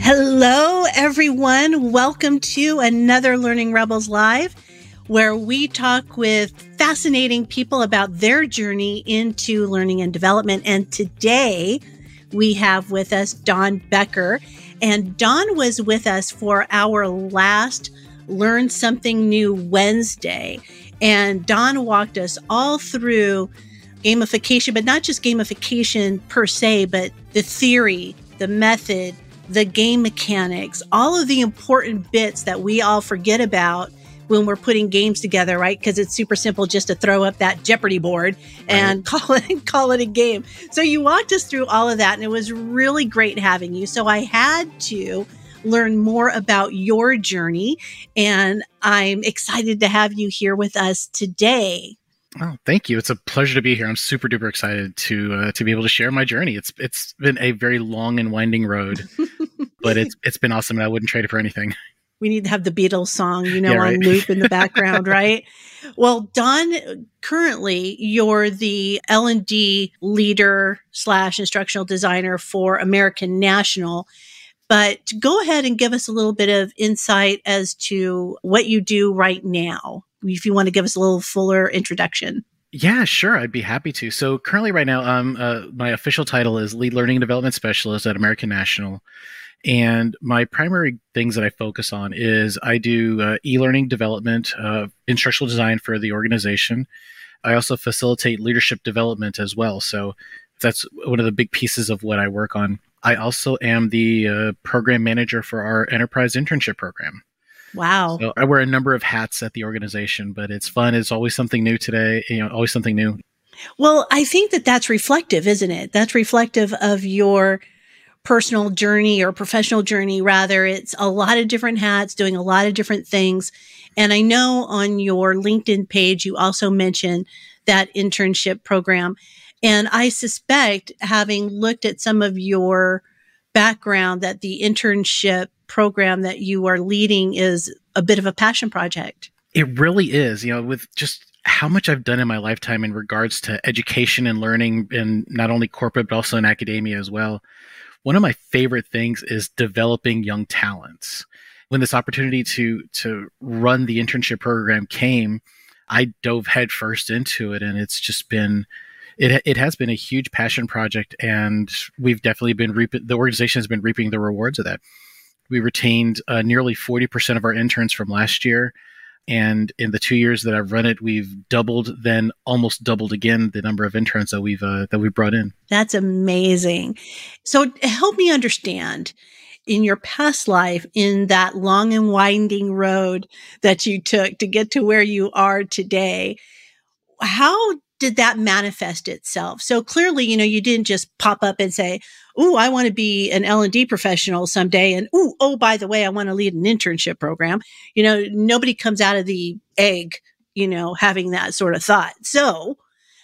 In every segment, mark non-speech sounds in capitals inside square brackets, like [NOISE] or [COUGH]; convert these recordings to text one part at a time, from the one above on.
Hello, everyone. Welcome to another Learning Rebels Live, where we talk with fascinating people about their journey into learning and development. And today we have with us Don Becker. And Don was with us for our last Learn Something New Wednesday. And Don walked us all through gamification, but not just gamification per se, but the theory, the method, the game mechanics, all of the important bits that we all forget about when we're putting games together, right? Because it's super simple just to throw up that Jeopardy board and right. [LAUGHS] call it call it a game. So you walked us through all of that, and it was really great having you. So I had to learn more about your journey, and I'm excited to have you here with us today. Oh, thank you. It's a pleasure to be here. I'm super duper excited to uh, to be able to share my journey. It's it's been a very long and winding road, [LAUGHS] but it's it's been awesome, and I wouldn't trade it for anything. We need to have the Beatles song, you know, yeah, right. on loop in the [LAUGHS] background, right? Well, Don, currently you're the L and D leader slash instructional designer for American National. But go ahead and give us a little bit of insight as to what you do right now if you want to give us a little fuller introduction. Yeah, sure. I'd be happy to. So currently, right now, um, uh, my official title is Lead Learning and Development Specialist at American National. And my primary things that I focus on is I do uh, e-learning development, uh, instructional design for the organization. I also facilitate leadership development as well. So that's one of the big pieces of what I work on. I also am the uh, program manager for our enterprise internship program. Wow. So I wear a number of hats at the organization, but it's fun. It's always something new today, you know, always something new. Well, I think that that's reflective, isn't it? That's reflective of your personal journey or professional journey, rather. It's a lot of different hats, doing a lot of different things. And I know on your LinkedIn page, you also mentioned that internship program. And I suspect, having looked at some of your background, that the internship program that you are leading is a bit of a passion project. It really is, you know, with just how much I've done in my lifetime in regards to education and learning and not only corporate, but also in academia as well. One of my favorite things is developing young talents. When this opportunity to, to run the internship program came, I dove headfirst into it and it's just been, it, it has been a huge passion project and we've definitely been reaping, the organization has been reaping the rewards of that. We retained uh, nearly 40% of our interns from last year. And in the two years that I've run it, we've doubled, then almost doubled again the number of interns that we've uh, that we've brought in. That's amazing. So help me understand in your past life, in that long and winding road that you took to get to where you are today. How did that manifest itself? So clearly, you know, you didn't just pop up and say, "Ooh, I want to be an L&D professional someday." And, "Ooh, oh, by the way, I want to lead an internship program." You know, nobody comes out of the egg, you know, having that sort of thought. So,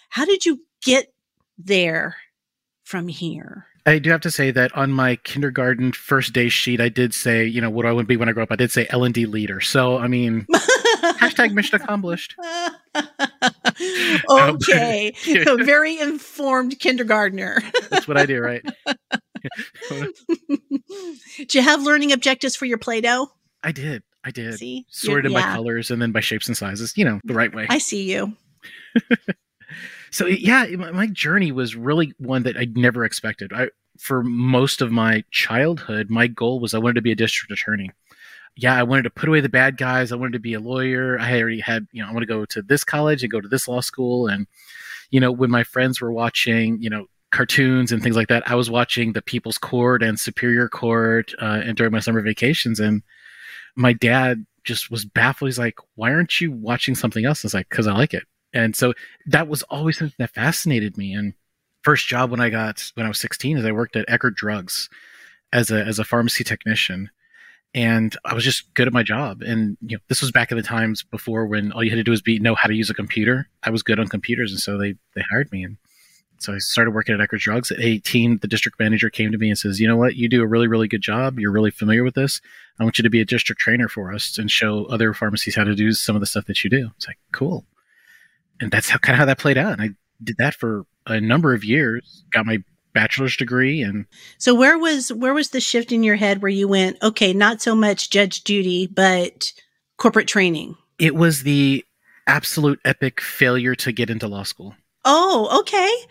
how did you get there from here? I do have to say that on my kindergarten first day sheet, I did say, you know, what do I would be when I grow up. I did say L and D leader. So, I mean, [LAUGHS] hashtag mission accomplished. [LAUGHS] okay, a [LAUGHS] [LAUGHS] very informed kindergartner. That's what I do, right? do you have learning objectives for your Play-Doh? I did. I did. See, sorted yeah. by colors and then by shapes and sizes. You know, the right way. I see you. so yeah, my journey was really one that I never expected. I for most of my childhood, my goal was I wanted to be a district attorney. Yeah, I wanted to put away the bad guys. I wanted to be a lawyer. I already had, you know, I want to go to this college and go to this law school. And, you know, when my friends were watching, you know, cartoons and things like that, I was watching the People's Court and Superior Court uh, and during my summer vacations. And my dad just was baffled. He's like, why aren't you watching something else? I was like, because I like it. And so that was always something that fascinated me. And first job when I got when I was 16 is I worked at Eckerd Drugs as a as a pharmacy technician. And I was just good at my job. And you know, this was back in the times before when all you had to do was be know how to use a computer. I was good on computers, and so they they hired me. And So I started working at Eckerd Drugs at 18. The district manager came to me and says, "You know what? You do a really, really good job. You're really familiar with this. I want you to be a district trainer for us and show other pharmacies how to do some of the stuff that you do." It's like cool, and that's how, kind of how that played out. And I did that for a number of years. Got my bachelor's degree, and so where was where was the shift in your head where you went, okay, not so much Judge Judy, but corporate training? It was the absolute epic failure to get into law school. Oh, okay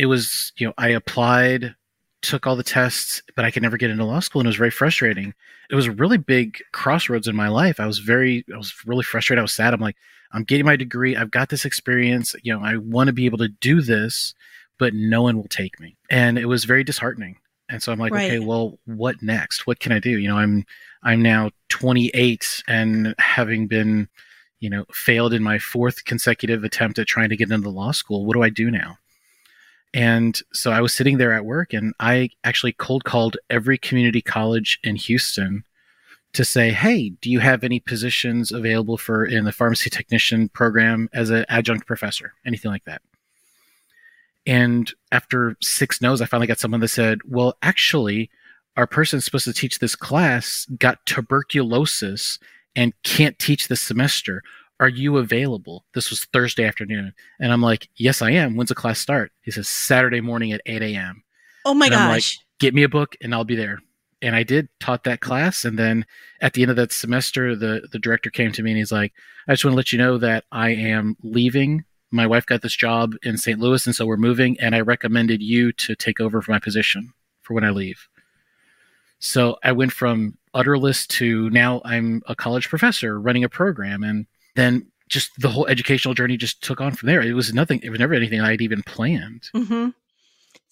it was, you know, I applied, took all the tests, but I could never get into law school and it was very frustrating. It was a really big crossroads in my life. I was very, I was really frustrated. I was sad. I'm like, I'm getting my degree. I've got this experience. You know, I want to be able to do this, but no one will take me. And it was very disheartening. And so I'm like, right. okay, well, what next? What can I do? You know, I'm, I'm now 28 and having been, you know, failed in my fourth consecutive attempt at trying to get into law school. What do I do now? And so I was sitting there at work and I actually cold called every community college in Houston to say, Hey, do you have any positions available for in the pharmacy technician program as an adjunct professor? Anything like that. And after six no's, I finally got someone that said, Well, actually, our person supposed to teach this class got tuberculosis and can't teach this semester are you available? This was Thursday afternoon. And I'm like, yes, I am. When's the class start? He says, Saturday morning at 8 a.m. Oh my and gosh. Like, Get me a book and I'll be there. And I did taught that class. And then at the end of that semester, the, the director came to me and he's like, I just want to let you know that I am leaving. My wife got this job in St. Louis. And so we're moving. And I recommended you to take over for my position for when I leave. So I went from utterless to now I'm a college professor running a program. And then just the whole educational journey just took on from there. It was nothing. It was never anything I'd even planned. Mm-hmm.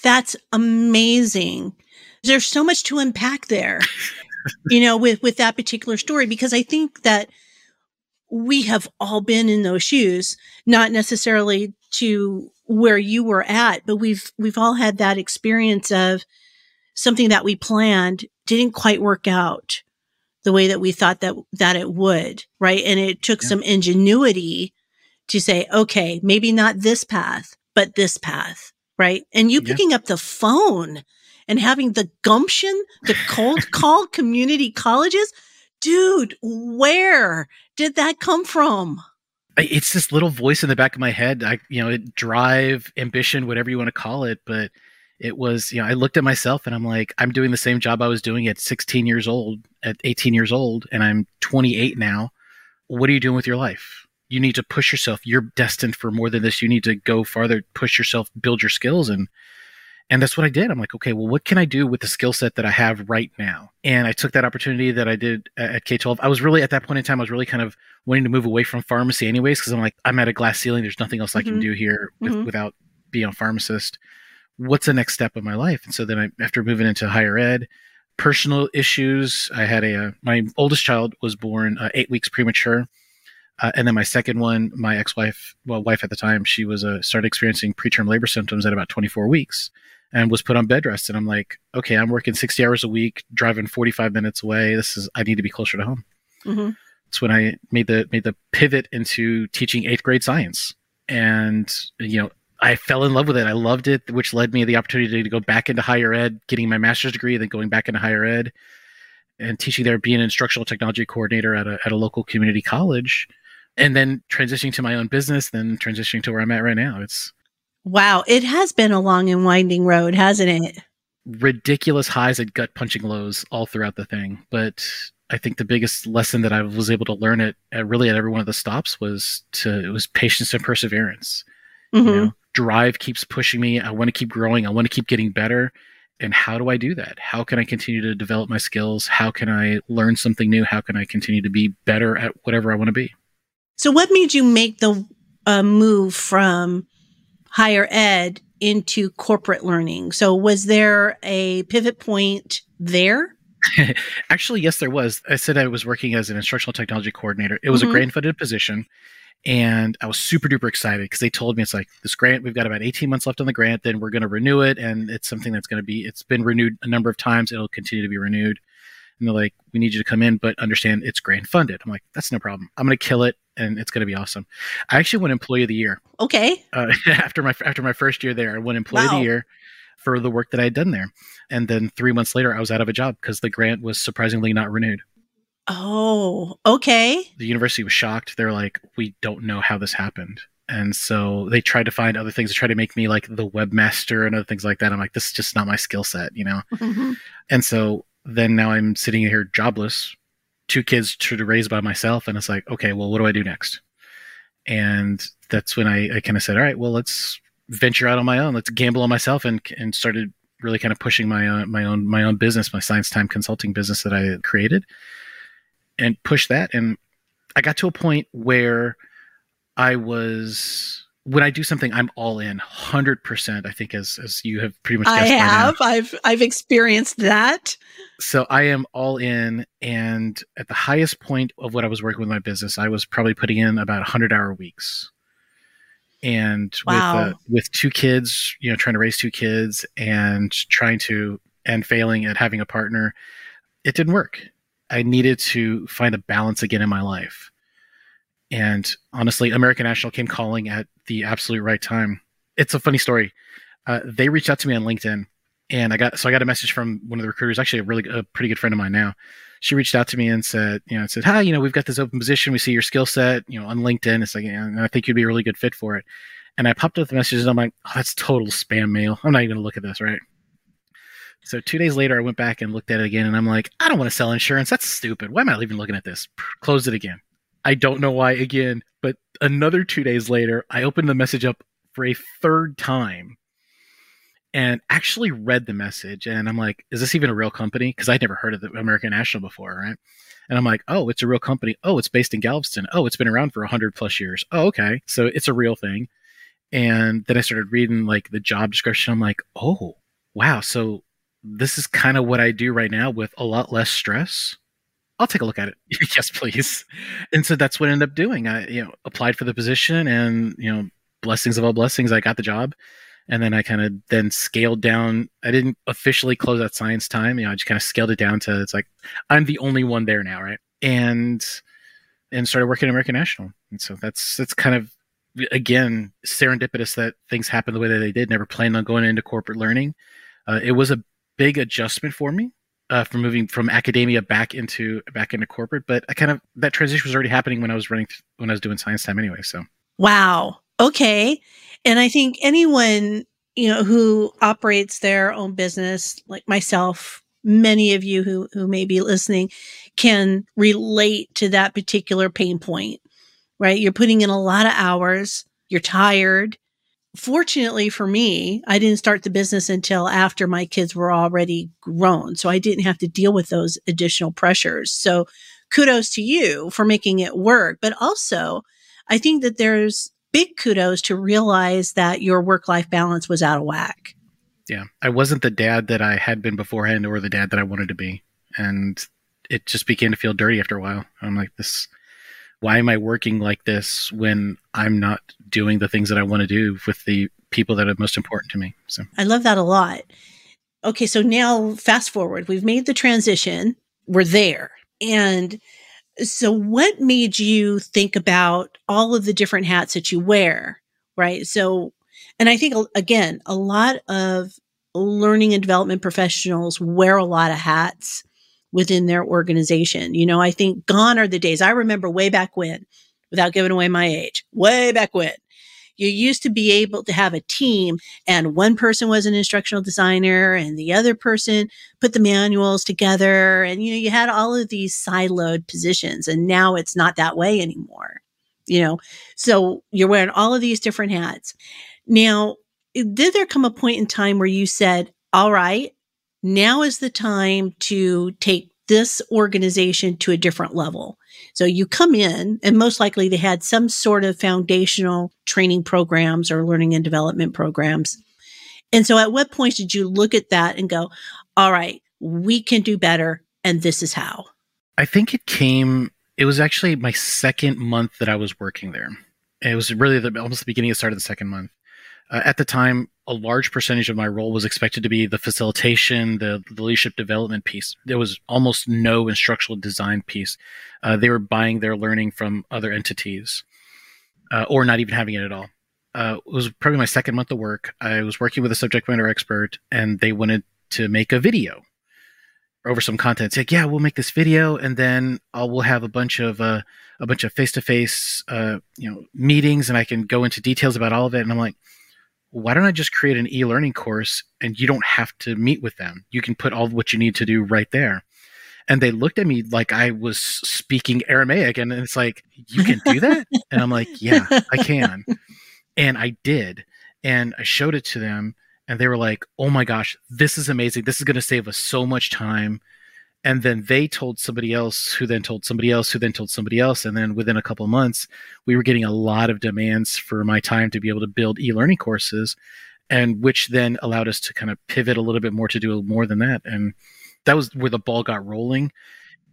That's amazing. There's so much to unpack there, [LAUGHS] you know, with with that particular story because I think that we have all been in those shoes, not necessarily to where you were at, but we've we've all had that experience of something that we planned didn't quite work out the way that we thought that that it would, right? And it took yeah. some ingenuity to say, okay, maybe not this path, but this path, right? And you picking yeah. up the phone and having the gumption to cold call community colleges, dude, where did that come from? It's this little voice in the back of my head. I, you know, drive, ambition, whatever you want to call it, but it was you know i looked at myself and i'm like i'm doing the same job i was doing at 16 years old at 18 years old and i'm 28 now what are you doing with your life you need to push yourself you're destined for more than this you need to go farther push yourself build your skills and and that's what i did i'm like okay well what can i do with the skill set that i have right now and i took that opportunity that i did at k12 i was really at that point in time i was really kind of wanting to move away from pharmacy anyways because i'm like i'm at a glass ceiling there's nothing else mm-hmm. i can mm-hmm. do here with, mm-hmm. without being a pharmacist what's the next step of my life? And so then I, after moving into higher ed, personal issues, I had a, uh, my oldest child was born uh, eight weeks premature. Uh, and then my second one, my ex-wife, well, wife at the time, she was uh, started experiencing preterm labor symptoms at about 24 weeks and was put on bed rest. And I'm like, okay, I'm working 60 hours a week, driving 45 minutes away. This is, I need to be closer to home. Mm-hmm. That's when I made the, made the pivot into teaching eighth grade science. And, you know, I fell in love with it. I loved it, which led me the opportunity to go back into higher ed, getting my master's degree, then going back into higher ed and teaching there, being an instructional technology coordinator at a, at a local community college, and then transitioning to my own business, then transitioning to where I'm at right now. It's wow, it has been a long and winding road, hasn't it? Ridiculous highs and gut punching lows all throughout the thing. But I think the biggest lesson that I was able to learn at, at really at every one of the stops was to it was patience and perseverance. Mm-hmm. You know, drive keeps pushing me. I want to keep growing. I want to keep getting better. And how do I do that? How can I continue to develop my skills? How can I learn something new? How can I continue to be better at whatever I want to be? So, what made you make the uh, move from higher ed into corporate learning? So, was there a pivot point there? [LAUGHS] Actually, yes, there was. I said I was working as an instructional technology coordinator. It was mm-hmm. a grant funded position. And I was super duper excited because they told me it's like this grant, we've got about 18 months left on the grant, then we're going to renew it. And it's something that's going to be, it's been renewed a number of times. It'll continue to be renewed. And they're like, we need you to come in, but understand it's grant funded. I'm like, that's no problem. I'm going to kill it and it's going to be awesome. I actually won employee of the year. Okay. Uh, [LAUGHS] after my, after my first year there, I won employee wow. of the year for the work that I had done there. And then three months later, I was out of a job because the grant was surprisingly not renewed. Oh, okay. The university was shocked. They're like, we don't know how this happened. And so they tried to find other things to try to make me like the webmaster and other things like that. I'm like, this is just not my skill set, you know? [LAUGHS] Mm-hmm. And so then now I'm sitting here jobless, two kids to raise by myself. And it's like, okay, well, what do I do next? And that's when I, I kind of said, all right, well, let's venture out on my own. Let's gamble on myself and, and started really kind of pushing my own, my own, my own business, my science time consulting business that I created and push that. And I got to a point where I was when I do something, I'm all in, hundred percent. I think as as you have pretty much. I have. I've I've experienced that. So I am all in, and at the highest point of what I was working with my business, I was probably putting in about hundred hour weeks. And wow. with uh, with two kids, you know, trying to raise two kids and trying to and failing at having a partner, it didn't work. I needed to find a balance again in my life and honestly, American National came calling at the absolute right time. It's a funny story. Uh, they reached out to me on LinkedIn, and I got so I got a message from one of the recruiters, actually a really a pretty good friend of mine now. She reached out to me and said, you know, said, "Hi, you know, we've got this open position. We see your skill set, you know, on LinkedIn. It's like, and I think you'd be a really good fit for it." And I popped up the messages, and I'm like, "Oh, that's total spam mail. I'm not even gonna look at this, right?" So two days later, I went back and looked at it again, and I'm like, I don't want to sell insurance. That's stupid. Why am I even looking at this? Close it again. I don't know why again, but another two days later, I opened the message up for a third time and actually read the message. And I'm like, is this even a real company? Because I'd never heard of the American National before, right? And I'm like, oh, it's a real company. Oh, it's based in Galveston. Oh, it's been around for 100 plus years. Oh, okay. So it's a real thing. And then I started reading like the job description. I'm like, oh, wow. So this is kind of what I do right now with a lot less stress. I'll take a look at it. [LAUGHS] yes, please. And so that's what I ended up doing. I, you know, applied for the position and, you know, blessings of all blessings, I got the job. And then I kind of then scaled down. I didn't officially close out science time. You know, I just kind of scaled it down to it's like I'm the only one there now, right? And and started working at American National. And so that's that's kind of again serendipitous that things happened the way that they did. Never planned on going into corporate learning. Uh, it was a big adjustment for me uh, from moving from academia back into back into corporate. But I kind of that transition was already happening when I was running when I was doing science time anyway. So wow, okay, and I think anyone you know who operates their own business, like myself, many of you who who may be listening, can relate to that particular pain point. Right, you're putting in a lot of hours. You're tired fortunately for me, I didn't start the business until after my kids were already grown. So I didn't have to deal with those additional pressures. So kudos to you for making it work. But also, I think that there's big kudos to realize that your work life balance was out of whack. Yeah. I wasn't the dad that I had been beforehand or the dad that I wanted to be. And it just began to feel dirty after a while. I'm like, this why am I working like this when I'm not doing the things that I want to do with the people that are most important to me? So I love that a lot. Okay, so now fast forward, we've made the transition, we're there. And so what made you think about all of the different hats that you wear, right? So and I think again, a lot of learning and development professionals wear a lot of hats within their organization. You know, I think gone are the days. I remember way back when, without giving away my age, way back when, you used to be able to have a team and one person was an instructional designer and the other person put the manuals together. And, you know, you had all of these siloed positions and now it's not that way anymore. You know, so you're wearing all of these different hats. Now, did there come a point in time where you said, all right, now is the time to take this organization to a different level. So you come in and most likely they had some sort of foundational training programs or learning and development programs. And so at what point did you look at that and go, all right, we can do better and this is how? I think it came it was actually my second month that I was working there. It was really the, almost the beginning of the start of the second month. Uh, at the time, a large percentage of my role was expected to be the facilitation, the, the leadership development piece. There was almost no instructional design piece. Uh, they were buying their learning from other entities, uh, or not even having it at all. Uh, it was probably my second month of work. I was working with a subject matter expert, and they wanted to make a video over some content. It's like, yeah, we'll make this video, and then I'll, we'll have a bunch of uh, a bunch of face to face, you know, meetings, and I can go into details about all of it. And I'm like, why don't I just create an e-learning course and you don't have to meet with them? You can put all what you need to do right there. And they looked at me like I was speaking Aramaic, and it's like, you can do that? [LAUGHS] and I'm like, yeah, I can. And I did. And I showed it to them, and they were like, oh my gosh, this is amazing. This is going to save us so much time and then they told somebody else who then told somebody else who then told somebody else and then within a couple of months we were getting a lot of demands for my time to be able to build e-learning courses and which then allowed us to kind of pivot a little bit more to do more than that and that was where the ball got rolling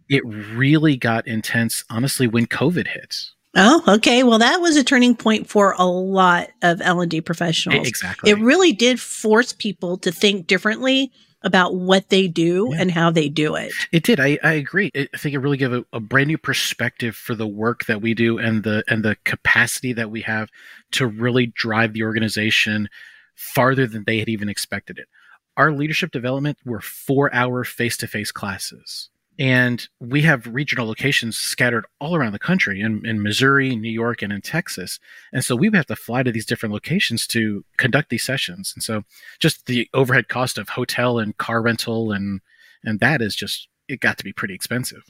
it really got intense honestly when covid hit Oh, okay. Well, that was a turning point for a lot of L&D professionals. Exactly. It really did force people to think differently about what they do yeah. and how they do it. It did. I, I agree. I think it really gave a, a, brand new perspective for the work that we do and the and the capacity that we have to really drive the organization farther than they had even expected it. Our leadership development were four hour face to face classes. And we have regional locations scattered all around the country in, in Missouri, New York, and in Texas. And so we would have to fly to these different locations to conduct these sessions. And so just the overhead cost of hotel and car rental and and that is just it got to be pretty expensive.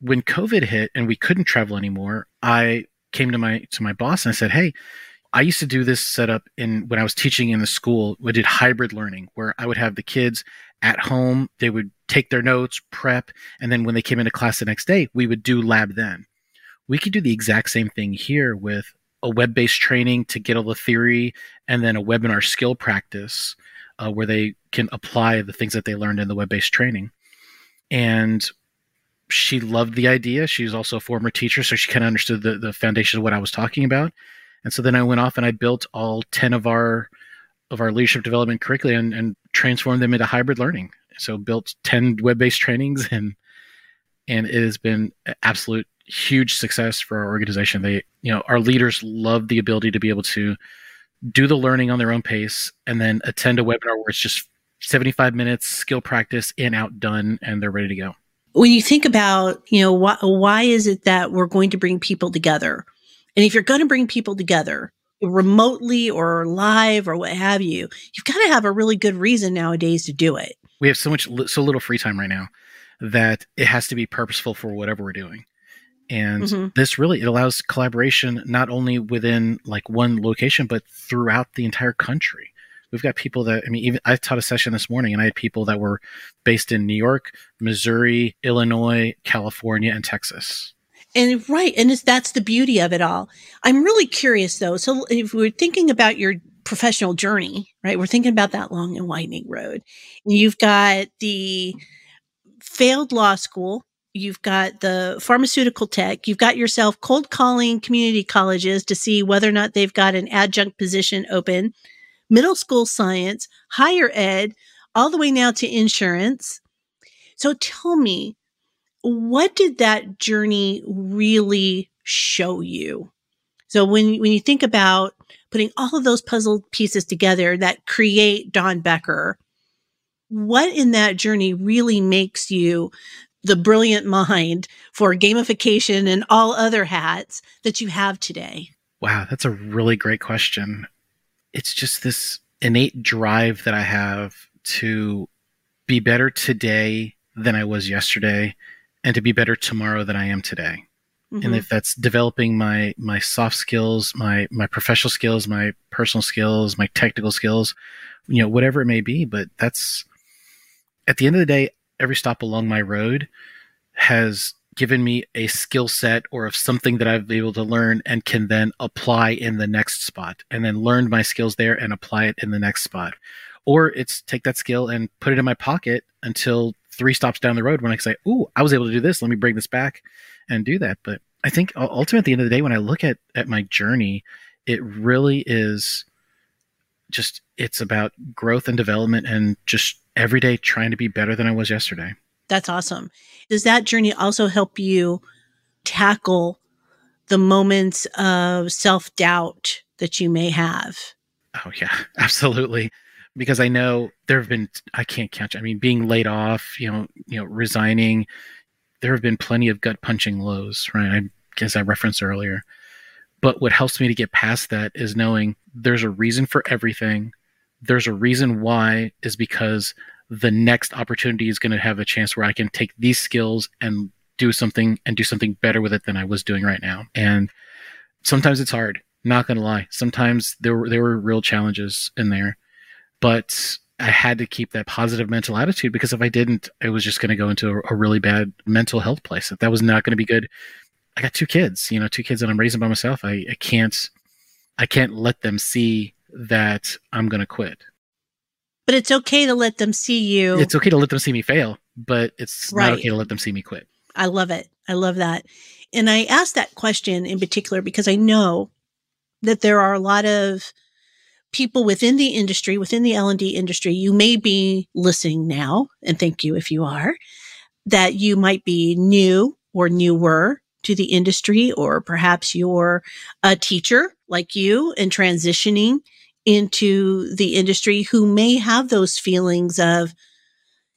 When COVID hit and we couldn't travel anymore, I came to my to my boss and I said, Hey, I used to do this setup in when I was teaching in the school. We did hybrid learning where I would have the kids at home. They would take their notes, prep, and then when they came into class the next day, we would do lab then. We could do the exact same thing here with a web based training to get all the theory and then a webinar skill practice uh, where they can apply the things that they learned in the web based training. And she loved the idea. She was also a former teacher, so she kind of understood the, the foundation of what I was talking about. And so then I went off and I built all 10 of our of our leadership development curriculum and, and transformed them into hybrid learning. So built 10 web-based trainings and and it has been absolute huge success for our organization. They, you know, our leaders love the ability to be able to do the learning on their own pace and then attend a webinar where it's just 75 minutes skill practice in out done and they're ready to go. When you think about, you know, why, why is it that we're going to bring people together? And if you're going to bring people together, remotely or live or what have you, you've got to have a really good reason nowadays to do it. We have so much, so little free time right now that it has to be purposeful for whatever we're doing. And mm-hmm. this really it allows collaboration not only within like one location, but throughout the entire country. We've got people that I mean, even I taught a session this morning, and I had people that were based in New York, Missouri, Illinois, California, and Texas. And right. And that's the beauty of it all. I'm really curious though. So if we're thinking about your professional journey, right? We're thinking about that long and winding road. You've got the failed law school. You've got the pharmaceutical tech. You've got yourself cold calling community colleges to see whether or not they've got an adjunct position open, middle school science, higher ed, all the way now to insurance. So tell me, what did that journey really show you? So when, when you think about putting all of those puzzle pieces together that create Don Becker, what in that journey really makes you the brilliant mind for gamification and all other hats that you have today? Wow, that's a really great question. It's just this innate drive that I have to be better today than I was yesterday and to be better tomorrow than I am today. Mm-hmm. And if that's developing my my soft skills, my my professional skills, my personal skills, my technical skills, you know, whatever it may be, but that's at the end of the day, every stop along my road has given me a skill set or of something that I've been able to learn and can then apply in the next spot and then learn my skills there and apply it in the next spot. Or it's take that skill and put it in my pocket until three stops down the road when I say, "Ooh, I was able to do this. Let me bring this back and do that." But I think ultimately, at the end of the day, when I look at at my journey, it really is just it's about growth and development and just every day trying to be better than I was yesterday. That's awesome. Does that journey also help you tackle the moments of self doubt that you may have? Oh, yeah, [LAUGHS] absolutely. Because I know there have been, I can't count, I mean, being laid off, you know, you know, resigning, there have been plenty of gut punching lows, right? I guess I referenced earlier. But what helps me to get past that is knowing there's a reason for everything. There's a reason why is because the next opportunity is going to have a chance where I can take these skills and do something and do something better with it than I was doing right now. And sometimes it's hard, not going to lie. Sometimes there were there were real challenges in there. But I had to keep that positive mental attitude because if I didn't, I was just going to go into a, a, really bad mental health place. That was not going to be good. I got two kids, you know, two kids that I'm raising by myself. I, I can't, I can't let them see that I'm going to quit. But it's okay to let them see you. It's okay to let them see me fail, but it's right. not okay to let them see me quit. I love it. I love that. And I asked that question in particular because I know that there are a lot of people within the industry, within the L&D industry, you may be listening now, and thank you if you are, that you might be new or newer to the industry, or perhaps you're a teacher like you and transitioning into the industry who may have those feelings of,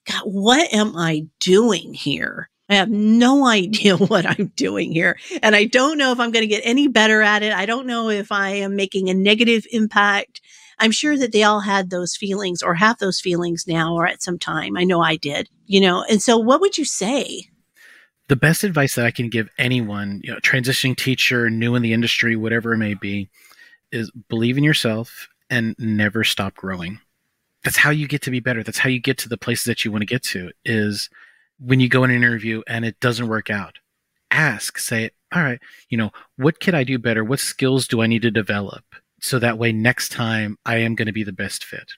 God, what am I doing here? I have no [LAUGHS] idea what I'm doing here. And I don't know if I'm going to get any better at it. I don't know if I am making a negative impact. I'm sure that they all had those feelings or have those feelings now or at some time. I know I did, you know. And so what would you say? The best advice that I can give anyone, you know, transitioning teacher, new in the industry, whatever it may be, is believe in yourself and never stop growing. That's how you get to be better. That's how you get to the places that you want to get to is when you go in an interview and it doesn't work out, ask, say, all right, you know, what could I do better? What skills do I need to develop? So that way, next time I am going to be the best fit.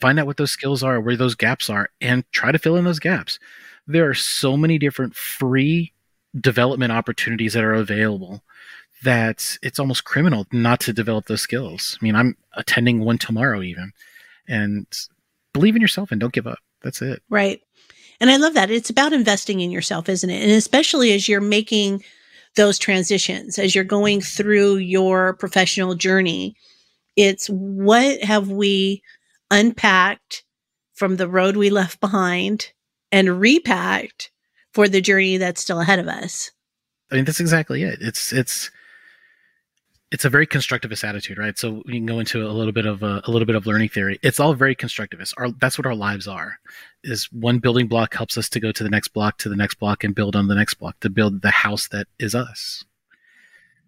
Find out what those skills are, where those gaps are, and try to fill in those gaps. There are so many different free development opportunities that are available that it's almost criminal not to develop those skills. I mean, I'm attending one tomorrow even. And believe in yourself and don't give up. That's it. Right. And I love that. It's about investing in yourself, isn't it? And especially as you're making those transitions, as you're going through your professional journey, it's what have we unpacked from the road we left behind and repacked for the journey that's still ahead of us. I mean, that's exactly it. It's, it's, it's a very constructivist attitude, right? So we can go into a little bit of a, a little bit of learning theory. It's all very constructivist. Our, that's what our lives are. Is one building block helps us to go to the next block, to the next block, and build on the next block to build the house that is us.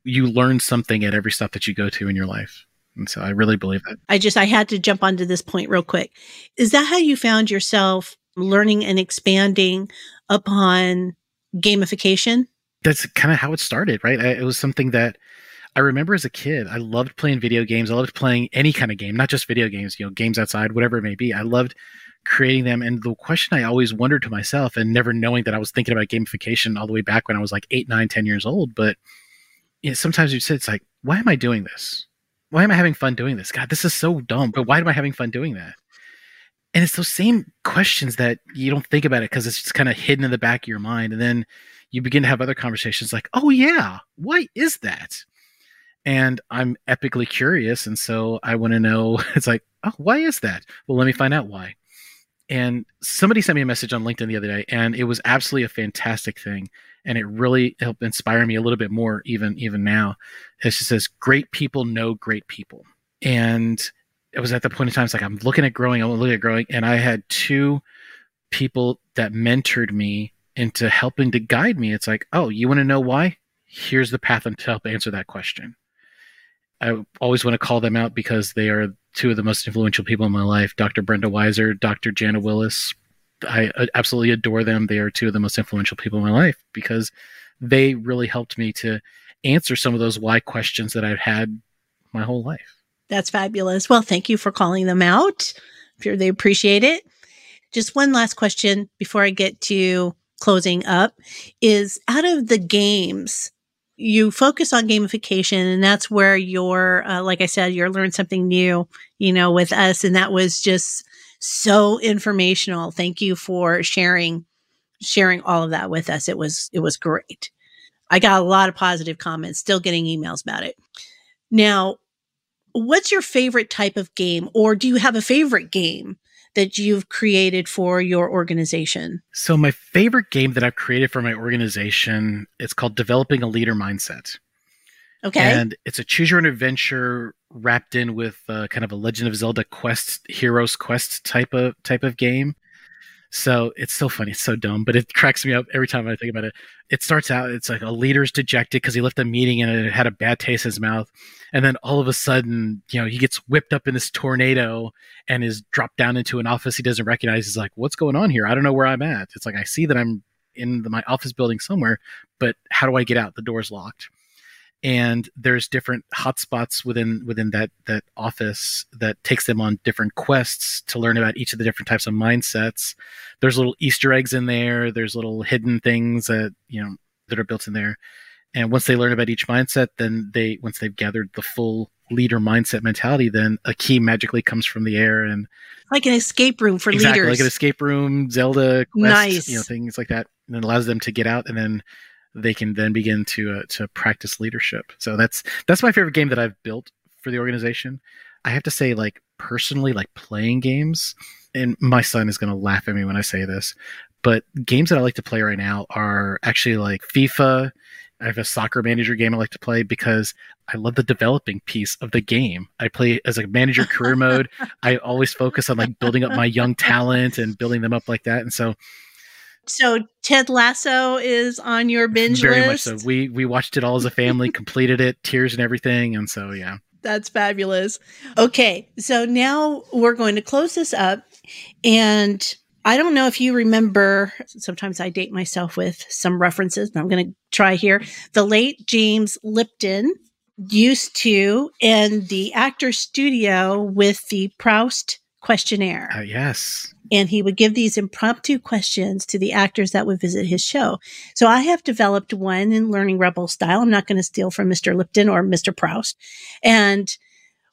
You learn something at every step that you go to in your life. And so I really believe that. I just I had to jump onto this point real quick. Is that how you found yourself learning and expanding upon gamification? That's kind of how it started, right? I, it was something that I remember as a kid, I loved playing video games. I loved playing any kind of game, not just video games, you know, games outside, whatever it may be. I loved creating them. And the question I always wondered to myself, and never knowing that I was thinking about gamification all the way back when I was like eight, nine, ten years old, but you know, sometimes you say, it's like, why am I doing this? Why am I having fun doing this? God, this is so dumb, but why am I having fun doing that? And it's those same questions that you don't think about it because it's just kind of hidden in the back of your mind. And then you begin to have other conversations like, oh, yeah, why is that? And I'm epically curious. And so I want to know [LAUGHS] it's like, oh, why is that? Well, let me find out why. And somebody sent me a message on LinkedIn the other day, and it was absolutely a fantastic thing. And it really helped inspire me a little bit more, even even now. It just says, "Great people know great people," and it was at the point in time. It's like I'm looking at growing, I'm looking at growing, and I had two people that mentored me into helping to guide me. It's like, oh, you want to know why? Here's the path to help answer that question. I always want to call them out because they are two of the most influential people in my life Dr. Brenda Weiser, Dr. Jana Willis. I uh, absolutely adore them. They are two of the most influential people in my life because they really helped me to answer some of those why questions that I've had my whole life. That's fabulous. Well, thank you for calling them out. I'm sure they appreciate it. Just one last question before I get to closing up is out of the games you focus on gamification and that's where you're uh, like i said you're learn something new you know with us and that was just so informational. Thank you for sharing sharing all of that with us. It was it was great. I got a lot of positive comments still getting emails about it. Now what's your favorite type of game or do you have a favorite game that you've created for your organization? So my favorite game that I've created for my organization, it's called Developing a Leader Mindset. Okay. And it's a choose your own adventure wrapped in with uh, kind of a Legend of Zelda quest, heroes quest type of type of game. So it's so funny. It's so dumb, but it cracks me up every time I think about it. It starts out, it's like a leader's dejected because he left a meeting and it had a bad taste in his mouth. And then all of a sudden, you know, he gets whipped up in this tornado and is dropped down into an office he doesn't recognize. He's like, what's going on here? I don't know where I'm at. It's like, I see that I'm in the, my office building somewhere, but how do I get out? The door's locked and there's different hotspots within within that that office that takes them on different quests to learn about each of the different types of mindsets. There's little easter eggs in there. There's little hidden things that you know that are built in there. And once they learn about each mindset then they once they've gathered the full leader mindset mentality then a key magically comes from the air and like an escape room for exactly, leaders. like an escape room zelda quest, nice you know things like that. And it allows them to get out and then they can then begin to uh, to practice leadership. So that's that's my favorite game that I've built for the organization. I have to say, like personally, like playing games, and my son is going to laugh at me when I say this, but games that I like to play right now are actually like FIFA. I have a soccer manager game I like to play because I love the developing piece of the game. I play as a manager career mode. [LAUGHS] I always focus on like building up my young talent and building them up like that. And so so Ted Lasso is on your binge Very list. much so. We we watched it all as a family, [LAUGHS] completed it, tears and everything, and so yeah. That's fabulous. Okay, so now we're going to close this up, and I don't know if you remember. Sometimes I date myself with some references, but I'm going to try here. The late James Lipton used to end the actor studio with the Proust questionnaire. Uh, yes and he would give these impromptu questions to the actors that would visit his show. So I have developed one in Learning Rebel style. I'm not going to steal from Mr. Lipton or Mr. Proust. And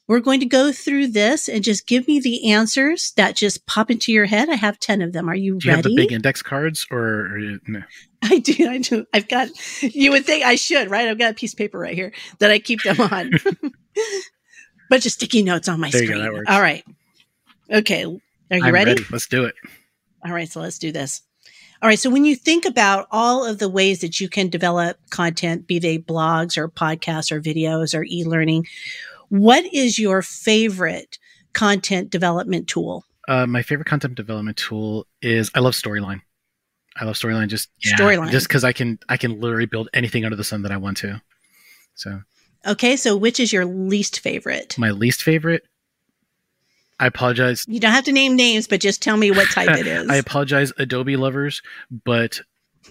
we're going to go through this and just give me the answers that just pop into your head. I have 10 of them. Are you, do ready? You have the big index cards or, no? [LAUGHS] I do. I do. I've got, you would think I should, right? I've got a piece of paper right here that I keep them on. [LAUGHS] Bunch of sticky notes on my there screen. Go, All right. Okay. Are you ready? ready? Let's do it. All right, so let's do this. All right, so when you think about all of the ways that you can develop content, be they blogs or podcasts or videos or e learning, what is your favorite content development tool? Uh, my favorite content development tool is I love Storyline. I love Storyline just yeah, Storyline just because I can I can literally build anything under the sun that I want to. So okay, so which is your least favorite? My least favorite I apologize. You don't have to name names, but just tell me what type it [LAUGHS] is. I apologize, Adobe lovers, but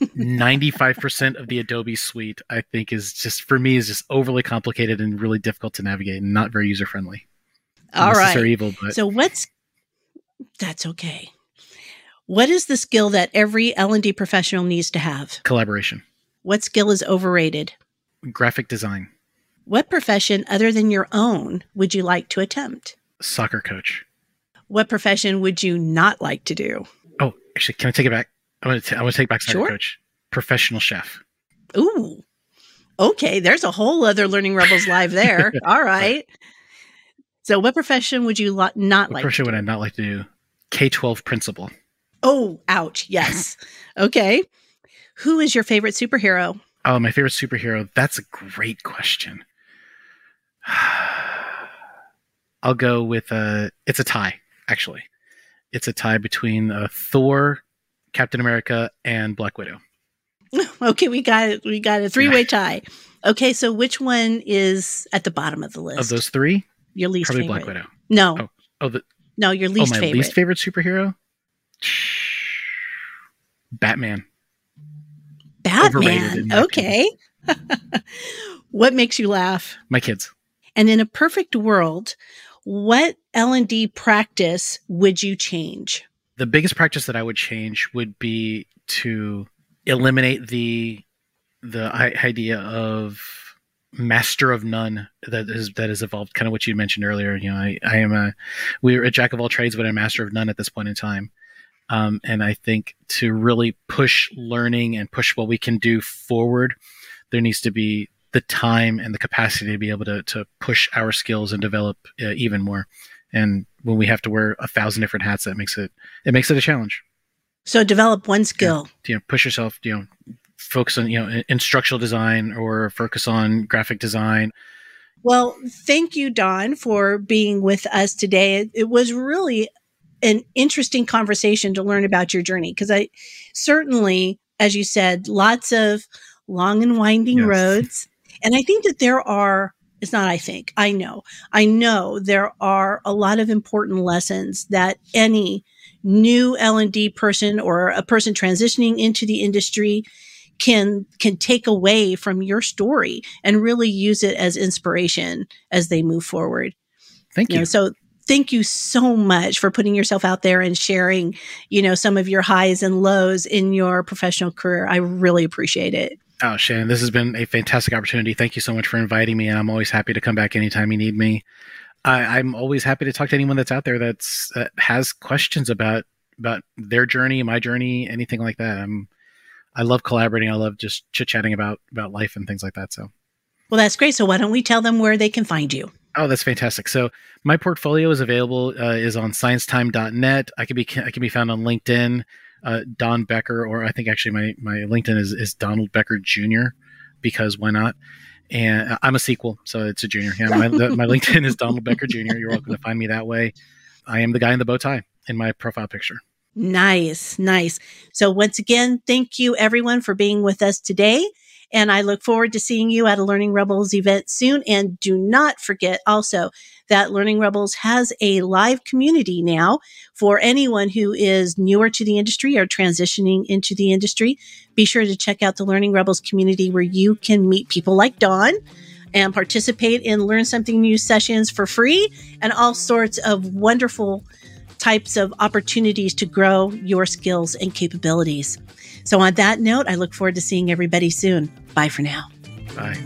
95% of the Adobe suite, I think, is just for me is just overly complicated and really difficult to navigate and not very user friendly. All right. Evil, but so what's that's okay. What is the skill that every L and D professional needs to have? Collaboration. What skill is overrated? Graphic design. What profession other than your own would you like to attempt? Soccer coach. What profession would you not like to do? Oh, actually, can I take it back? I'm going to, I'm going to take back soccer sure. coach. Professional chef. Ooh. Okay. There's a whole other Learning Rebels live there. [LAUGHS] All right. So, what profession would you lo- not what like? Profession would I not like to do? K twelve principal. Oh, ouch! Yes. [LAUGHS] okay. Who is your favorite superhero? Oh, my favorite superhero. That's a great question. [SIGHS] [SIGHS] I'll go with a. It's a tie, actually. It's a tie between uh, Thor, Captain America, and Black Widow. [LAUGHS] okay, we got it. We got a three-way [LAUGHS] tie. Okay, so which one is at the bottom of the list of those three? Your least probably favorite. Black Widow. No. Oh, oh the no, your least oh, my favorite. least favorite superhero. [SIGHS] Batman. Batman. Okay. [LAUGHS] what makes you laugh? My kids. And in a perfect world, what L&D practice would you change? The biggest practice that I would change would be to eliminate the the idea of master of none that is that has evolved kind of what you mentioned earlier you know i, I am a we're a jack of all trades but a master of none at this point in time um, and i think to really push learning and push what we can do forward there needs to be the time and the capacity to be able to, to push our skills and develop uh, even more. And when we have to wear a thousand different hats that makes it it makes it a challenge. So develop one skill. Yeah, you know push yourself you know focus on you know instructional design or focus on graphic design. Well thank you don for being with us today. It, it was really an interesting conversation to learn about your journey because i certainly as you said lots of long and winding yes. roads and i think that there are it's not i think i know i know there are a lot of important lessons that any new l&d person or a person transitioning into the industry can can take away from your story and really use it as inspiration as they move forward. Thank you. you. Know, so thank you so much for putting yourself out there and sharing, you know, some of your highs and lows in your professional career. I really appreciate it. Oh, Shannon, this has been a fantastic opportunity. Thank you so much for inviting me, and I'm always happy to come back anytime you need me. I, am always happy to talk to anyone that's out there that's that has questions about about their journey, my journey, anything like that. I'm I love collaborating. I love just chit chatting about about life and things like that. So, well, that's great. So, why don't we tell them where they can find you? Oh, that's fantastic. So, my portfolio is available uh, is on sciencetime.net. I can be I can be found on LinkedIn, uh, Don Becker, or I think actually my my LinkedIn is is Donald Becker Jr. Because why not? And I'm a sequel, so it's a junior. Yeah, my, the, my LinkedIn is Donald Becker Jr. You're welcome to find me that way. I am the guy in the bow tie in my profile picture. Nice, nice. So, once again, thank you everyone for being with us today. And I look forward to seeing you at a Learning Rebels event soon. And do not forget also that Learning Rebels has a live community now for anyone who is newer to the industry or transitioning into the industry. Be sure to check out the Learning Rebels community where you can meet people like Don and participate in Learn Something New sessions for free and all sorts of wonderful types of opportunities to grow your skills and capabilities. So, on that note, I look forward to seeing everybody soon. Bye for now. Bye.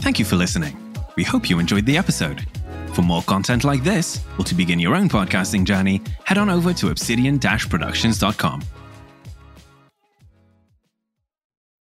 Thank you for listening. We hope you enjoyed the episode. For more content like this, or to begin your own podcasting journey, head on over to obsidian-productions.com.